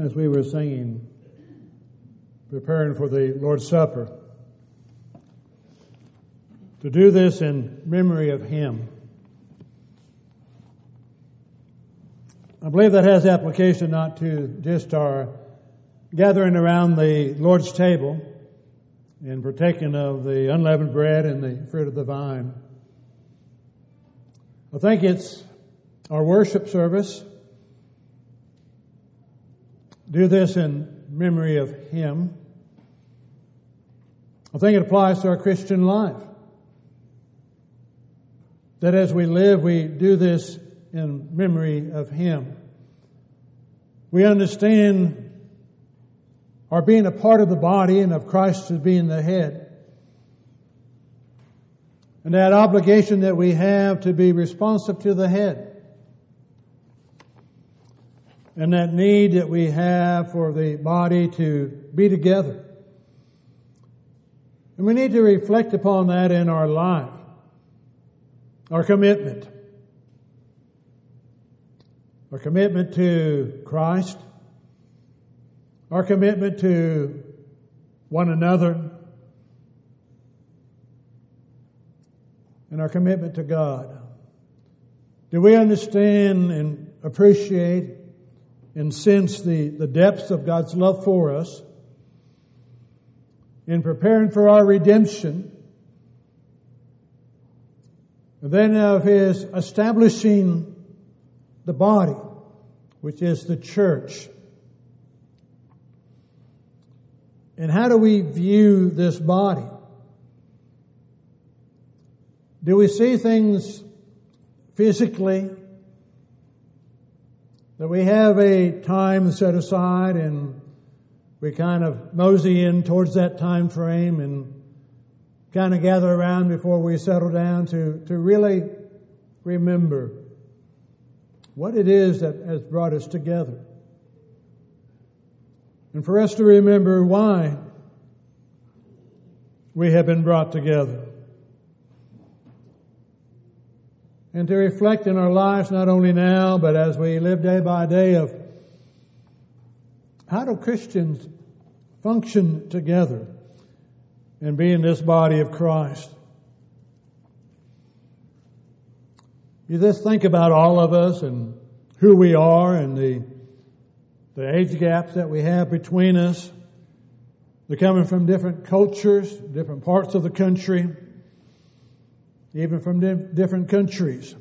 as we were singing, preparing for the Lord's Supper, to do this in memory of Him. I believe that has application not to just our gathering around the Lord's table and partaking of the unleavened bread and the fruit of the vine. I think it's our worship service do this in memory of Him. I think it applies to our Christian life. That as we live, we do this in memory of Him. We understand our being a part of the body and of Christ as being the head. And that obligation that we have to be responsive to the head and that need that we have for the body to be together. And we need to reflect upon that in our life, our commitment, our commitment to Christ, our commitment to one another, and our commitment to God. Do we understand and appreciate and sense the, the depths of God's love for us in preparing for our redemption, then of His establishing the body, which is the church. And how do we view this body? Do we see things physically that we have a time set aside and we kind of mosey in towards that time frame and kind of gather around before we settle down to, to really remember what it is that has brought us together. And for us to remember why we have been brought together. And to reflect in our lives not only now, but as we live day by day of how do Christians function together and be in this body of Christ? You just think about all of us and who we are and the, the age gaps that we have between us. They're coming from different cultures, different parts of the country even from different countries.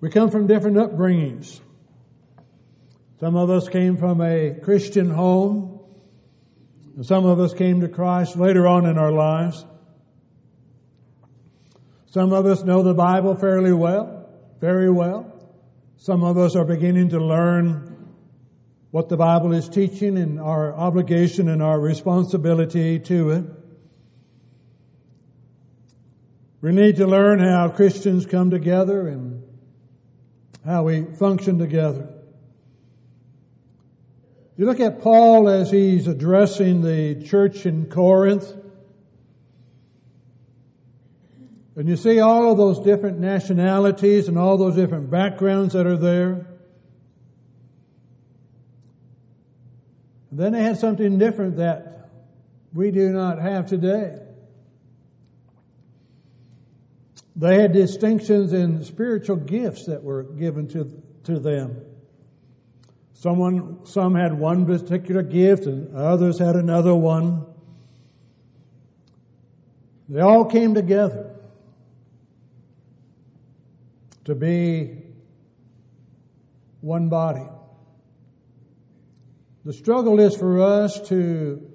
We come from different upbringings. Some of us came from a Christian home, and some of us came to Christ later on in our lives. Some of us know the Bible fairly well, very well. Some of us are beginning to learn what the Bible is teaching and our obligation and our responsibility to it. We need to learn how Christians come together and how we function together. You look at Paul as he's addressing the church in Corinth, and you see all of those different nationalities and all those different backgrounds that are there. And then they had something different that we do not have today. They had distinctions in spiritual gifts that were given to, to them. Someone, some had one particular gift and others had another one. They all came together to be one body. The struggle is for us to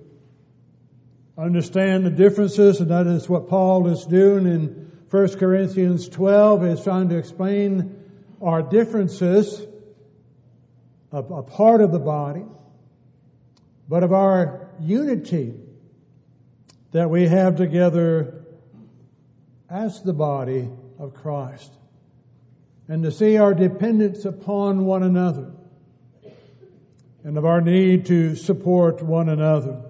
understand the differences, and that is what Paul is doing in 1 Corinthians 12 is trying to explain our differences of a part of the body, but of our unity that we have together as the body of Christ. And to see our dependence upon one another and of our need to support one another.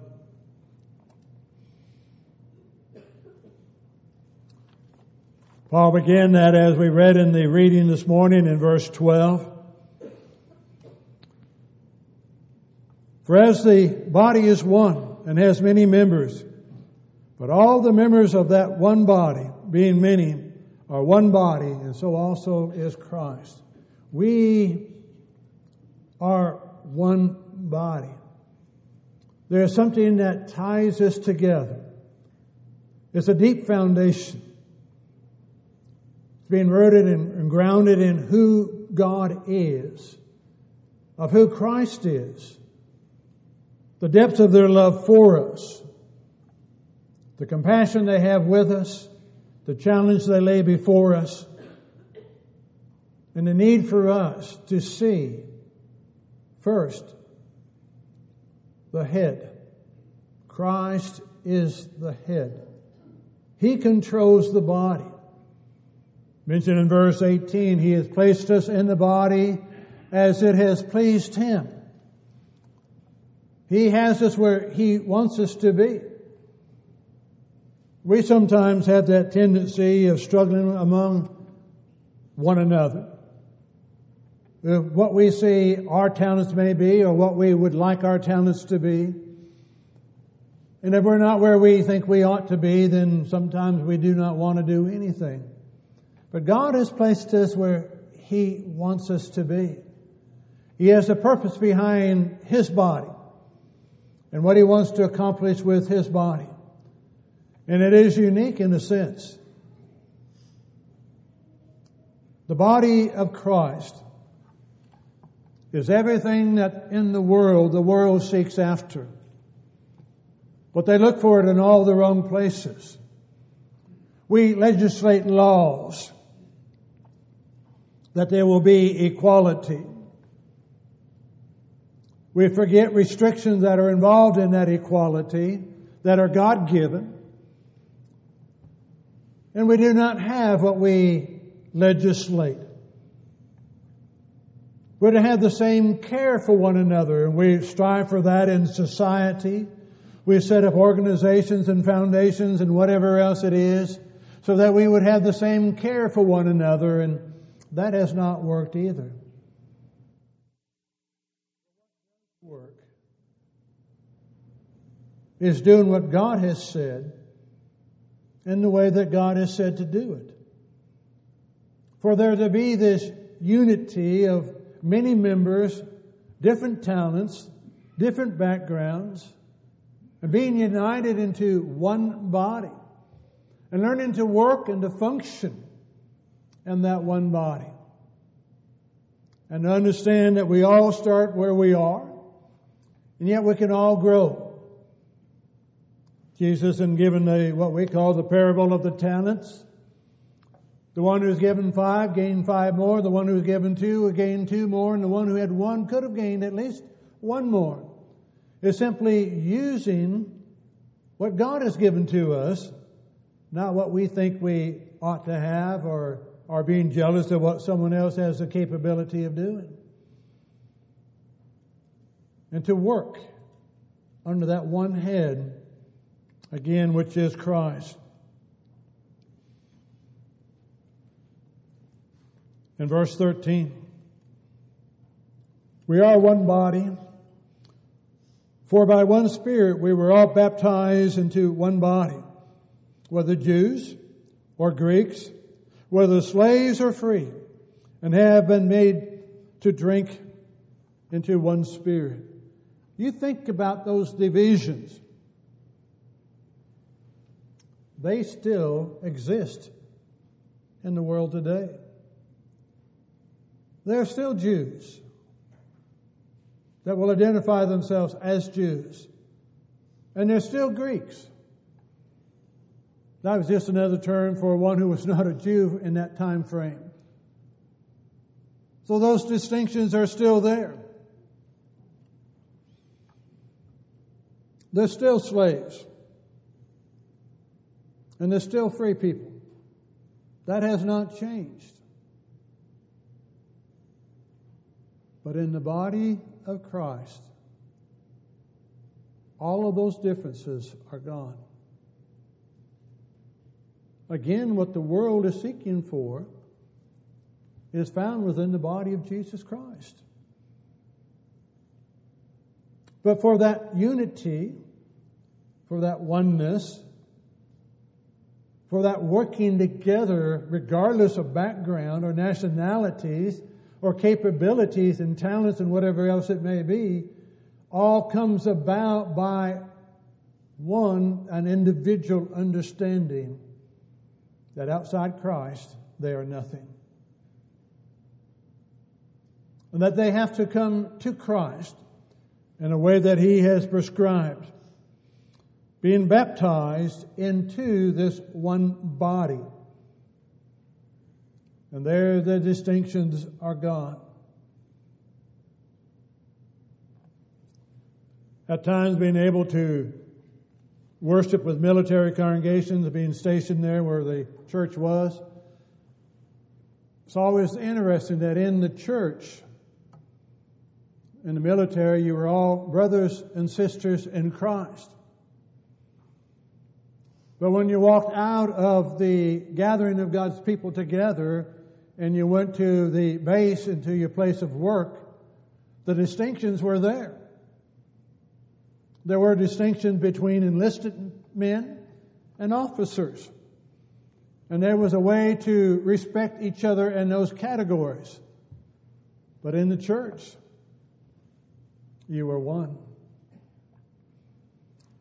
Paul began that as we read in the reading this morning in verse 12. For as the body is one and has many members, but all the members of that one body, being many, are one body, and so also is Christ. We are one body. There is something that ties us together. It's a deep foundation. It's being rooted and grounded in who God is, of who Christ is, the depth of their love for us, the compassion they have with us, the challenge they lay before us, and the need for us to see first the head. Christ is the head. He controls the body. Mentioned in verse 18, He has placed us in the body as it has pleased Him. He has us where He wants us to be. We sometimes have that tendency of struggling among one another. Uh, what we see our talents may be or what we would like our talents to be. And if we're not where we think we ought to be, then sometimes we do not want to do anything. But God has placed us where He wants us to be. He has a purpose behind His body and what He wants to accomplish with His body. And it is unique in a sense. The body of Christ is everything that in the world the world seeks after. But they look for it in all the wrong places. We legislate laws that there will be equality. We forget restrictions that are involved in that equality that are God given. And we do not have what we legislate. We're to have the same care for one another, and we strive for that in society. We set up organizations and foundations and whatever else it is so that we would have the same care for one another, and that has not worked either. Work is doing what God has said in the way that God has said to do it. For there to be this unity of many members, different talents, different backgrounds, and being united into one body and learning to work and to function in that one body. And to understand that we all start where we are, and yet we can all grow. Jesus, in given the, what we call the parable of the talents, the one who was given five gained five more. The one who given two gained two more. And the one who had one could have gained at least one more. It's simply using what God has given to us, not what we think we ought to have or are being jealous of what someone else has the capability of doing. And to work under that one head, again, which is Christ. in verse 13. We are one body, for by one Spirit we were all baptized into one body, whether Jews or Greeks, whether slaves or free, and have been made to drink into one Spirit. You think about those divisions. They still exist in the world today. There are still Jews that will identify themselves as Jews. And there's still Greeks. That was just another term for one who was not a Jew in that time frame. So those distinctions are still there. There's still slaves. And there's still free people. That has not changed. But in the body of Christ, all of those differences are gone. Again, what the world is seeking for is found within the body of Jesus Christ. But for that unity, for that oneness, for that working together, regardless of background or nationalities or capabilities and talents and whatever else it may be, all comes about by one, an individual understanding that outside Christ, they are nothing. And that they have to come to Christ in a way that He has prescribed being baptized into this one body. And there the distinctions are gone. At times being able to worship with military congregations, being stationed there where the church was. It's always interesting that in the church, in the military, you were all brothers and sisters in Christ. But when you walked out of the gathering of God's people together and you went to the base and to your place of work, the distinctions were there. There were distinctions between enlisted men and officers. And there was a way to respect each other in those categories. But in the church, you were one.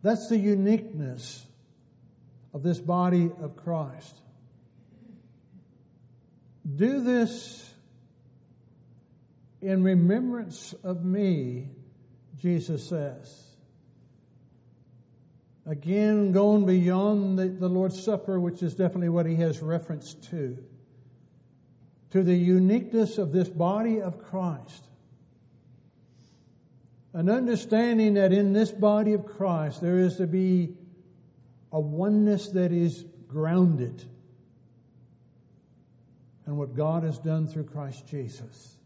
That's the uniqueness of this body of Christ. Do this in remembrance of me, Jesus says. Again, going beyond the, the, Lord's Supper, which is definitely what he has reference to, to the uniqueness of this body of Christ. An understanding that in this body of Christ there is to be a oneness that is grounded in what God has done through Christ Jesus.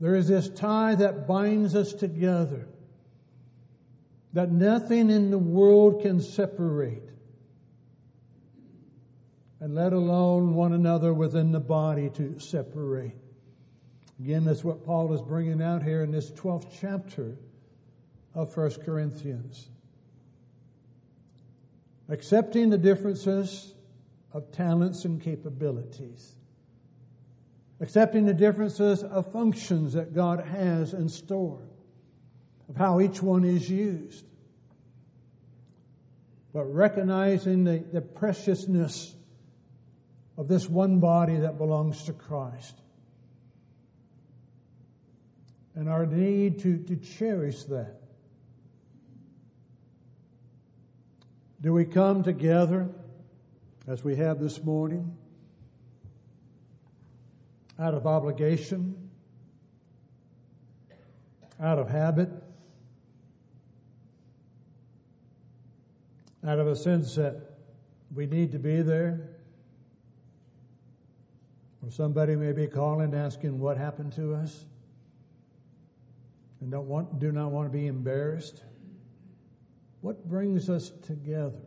There is this tie that binds us together that nothing in the world can separate, and let alone one another within the body to separate. Again, that's what Paul is bringing out here in this 12th chapter of 1 Corinthians. Accepting the differences of talents and capabilities, accepting the differences of functions that God has in store, of how each one is used, but recognizing the, the preciousness of this one body that belongs to Christ. And our need to, to cherish that. Do we come together as we have this morning out of obligation, out of habit, out of a sense that we need to be there? Or somebody may be calling asking what happened to us and don't want, do not want to be embarrassed. What brings us together?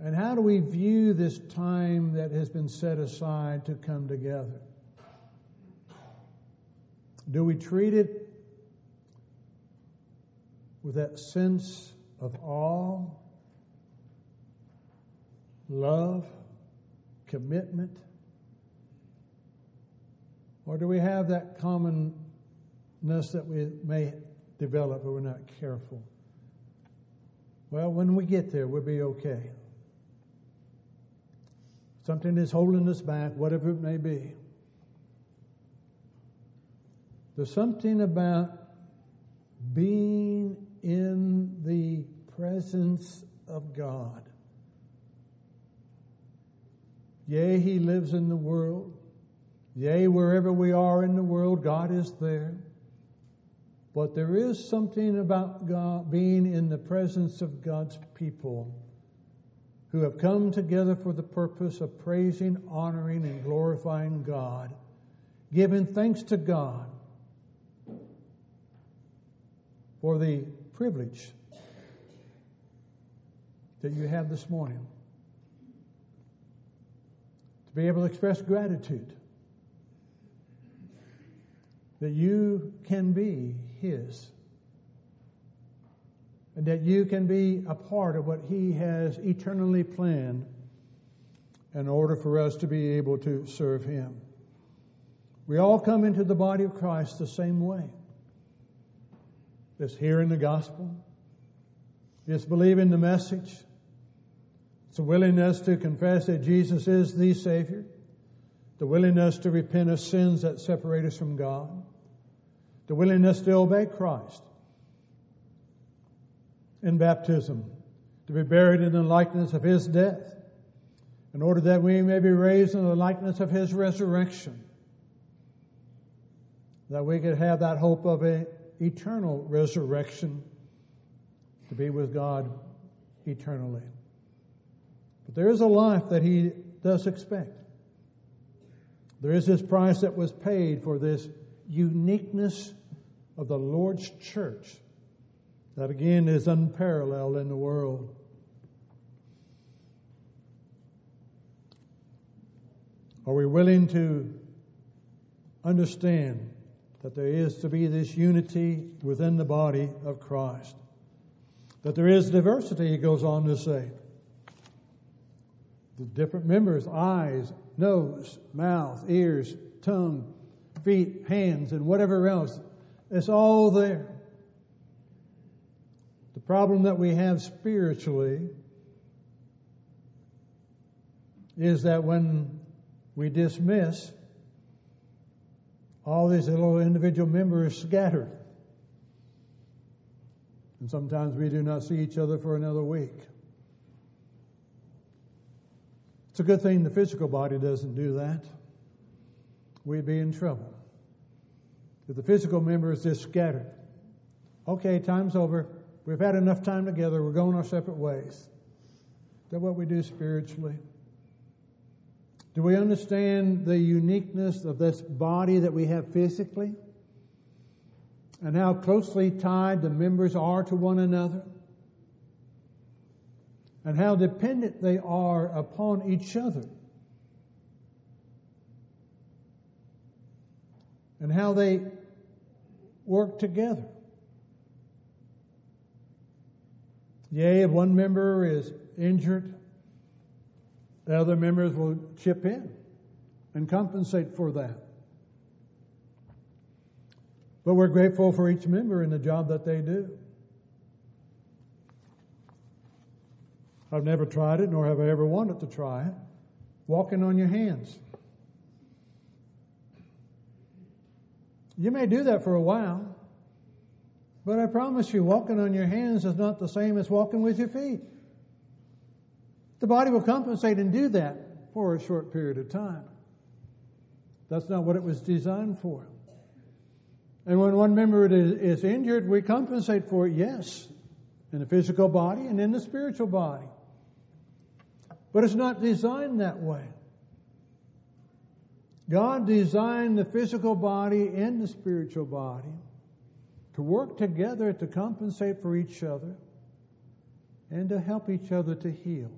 And how do we view this time that has been set aside to come together? Do we treat it with that sense of all love, commitment? Or do we have that commonness that we may develop if we're not careful? Well, when we get there, we'll be okay. Something is holding us back, whatever it may be. There's something about being in the presence of God. Yea, He lives in the world. Yea, wherever we are in the world, God is there. But there is something about God being in the presence of God's people who have come together for the purpose of praising, honoring, and glorifying God, giving thanks to God for the privilege that you have this morning to be able to express gratitude that you can be His and that you can be a part of what He has eternally planned in order for us to be able to serve Him. We all come into the body of Christ the same way. It's hearing the gospel, it's believing the message, it's a willingness to confess that Jesus is the Savior, the willingness to repent of sins that separate us from God, the willingness to obey Christ in baptism, to be buried in the likeness of His death, in order that we may be raised in the likeness of His resurrection, that we could have that hope of an eternal resurrection to be with God eternally. But there is a life that He does expect. There is this price that was paid for this uniqueness of the Lord's church that again is unparalleled in the world. Are we willing to understand that there is to be this unity within the body of Christ? That there is diversity, he goes on to say. The different members, eyes, nose, mouth, ears, tongue, feet, hands, and whatever else, it's all there. The problem that we have spiritually is that when we dismiss all these little individual members scattered. And sometimes we do not see each other for another week. It's a good thing the physical body doesn't do that. We'd be in trouble. If the physical member is just scattered, okay, time's over. We've had enough time together. We're going our separate ways. Is that what we do spiritually? Do we understand the uniqueness of this body that we have physically? And how closely tied the members are to one another? and how dependent they are upon each other. And how they work together. Yea, if one member is injured, the other members will chip in and compensate for that. But we're grateful for each member and the job that they do. I've never tried it, nor have I ever wanted to try it. Walking on your hands. You may do that for a while, but I promise you, walking on your hands is not the same as walking with your feet. The body will compensate and do that for a short period of time. That's not what it was designed for. And when one member is injured, we compensate for it, yes, in the physical body and in the spiritual body. But it's not designed that way. God designed the physical body and the spiritual body to work together to compensate for each other and to help each other to heal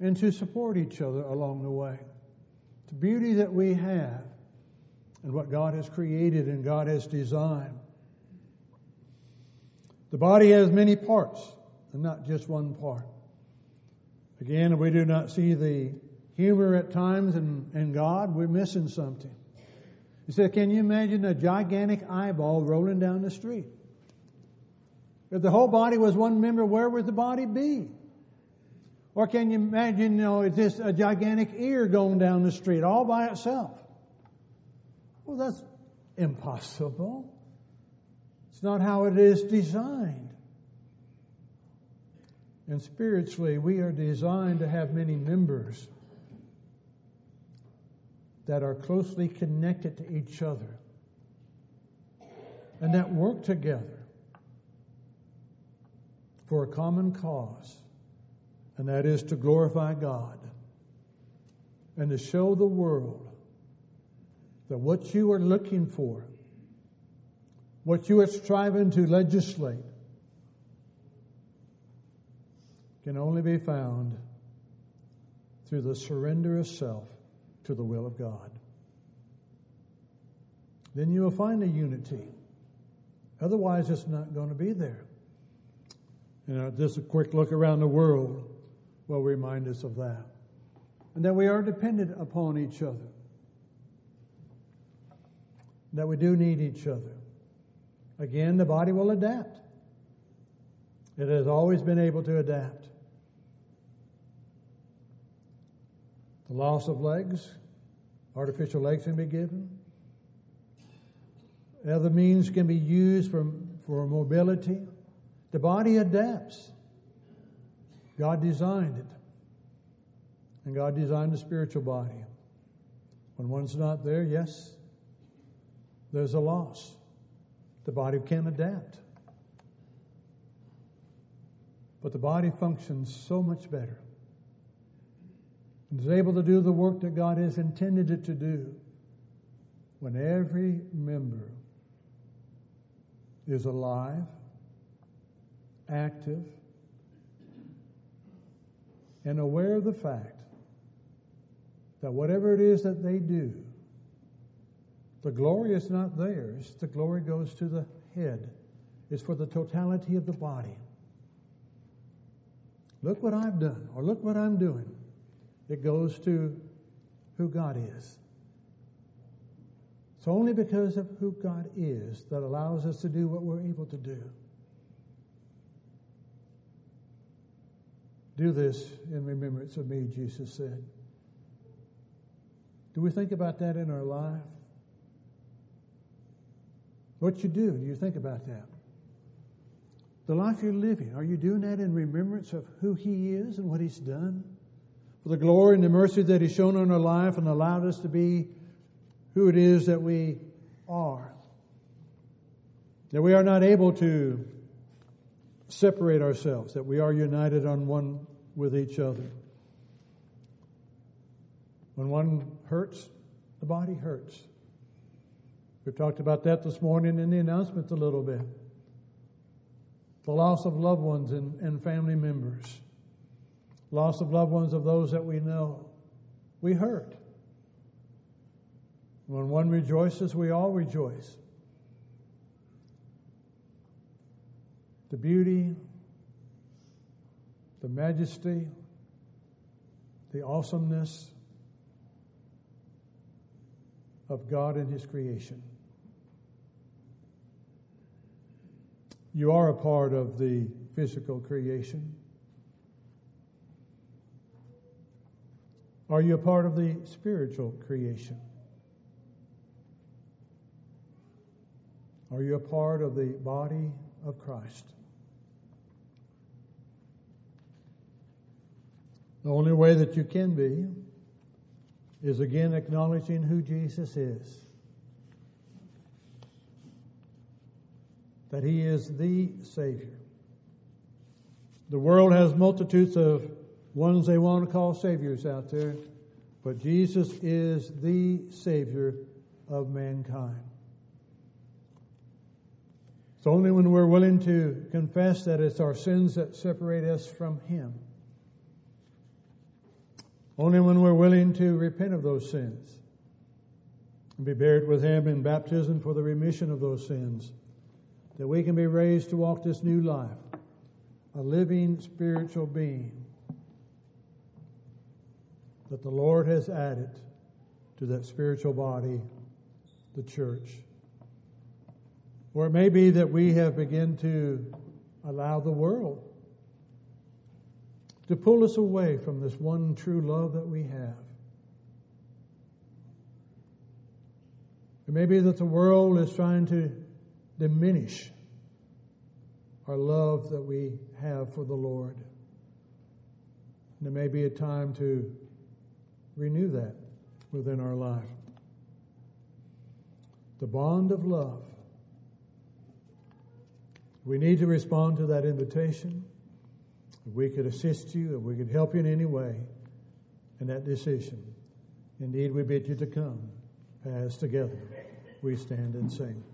and to support each other along the way. The beauty that we have and what God has created and God has designed. The body has many parts and not just one part. Again, if we do not see the humor at times in, in God, we're missing something. He said, Can you imagine a gigantic eyeball rolling down the street? If the whole body was one member, where would the body be? Or can you imagine, you know, it's just a gigantic ear going down the street all by itself? Well, that's impossible. It's not how it is designed. And spiritually, we are designed to have many members that are closely connected to each other and that work together for a common cause, and that is to glorify God and to show the world that what you are looking for, what you are striving to legislate, can only be found through the surrender of self to the will of God. then you will find a unity. Otherwise, it's not going to be there. You know, just a quick look around the world will remind us of that. And that we are dependent upon each other. That we do need each other. Again, the body will adapt. It has always been able to adapt. The loss of legs, artificial legs can be given. Other means can be used for, for mobility. The body adapts. God designed it. And God designed the spiritual body. When one's not there, yes, there's a loss. The body can adapt. But the body functions so much better. And is able to do the work that God has intended it to do when every member is alive, active, and aware of the fact that whatever it is that they do, the glory is not theirs, the glory goes to the head. It's for the totality of the body. Look what I've done, or look what I'm doing. It goes to who God is. It's only because of who God is that allows us to do what we're able to do. Do this in remembrance of me, Jesus said. Do we think about that in our life? What you do, do you think about that? The life you're living, are you doing that in remembrance of who He is and what He's done? For the glory and the mercy that He's shown on our life and allowed us to be who it is that we are. That we are not able to separate ourselves, that we are united on one with each other. When one hurts, the body hurts. We've talked about that this morning in the announcements a little bit. The loss of loved ones and, and family members, loss of loved ones of those that we know. We hurt. When one rejoices, we all rejoice. The beauty, the majesty, the awesomeness of God and His creation. You are a part of the physical creation. Are you a part of the spiritual creation? Are you a part of the body of Christ? The only way that you can be is again acknowledging who Jesus is. That he is the Savior. The world has multitudes of ones they want to call saviors out there, but Jesus is the Savior of mankind. It's only when we're willing to confess that it's our sins that separate us from Him. Only when we're willing to repent of those sins and be buried with Him in baptism for the remission of those sins that we can be raised to walk this new life, a living spiritual being that the Lord has added to that spiritual body, the church. Or it may be that we have begun to allow the world to pull us away from this one true love that we have. It may be that the world is trying to diminish our love that we have for the Lord. And it may be a time to renew that within our life. The bond of love we need to respond to that invitation. If we could assist you, if we could help you in any way in that decision, indeed we bid you to come. As together. We stand and sing.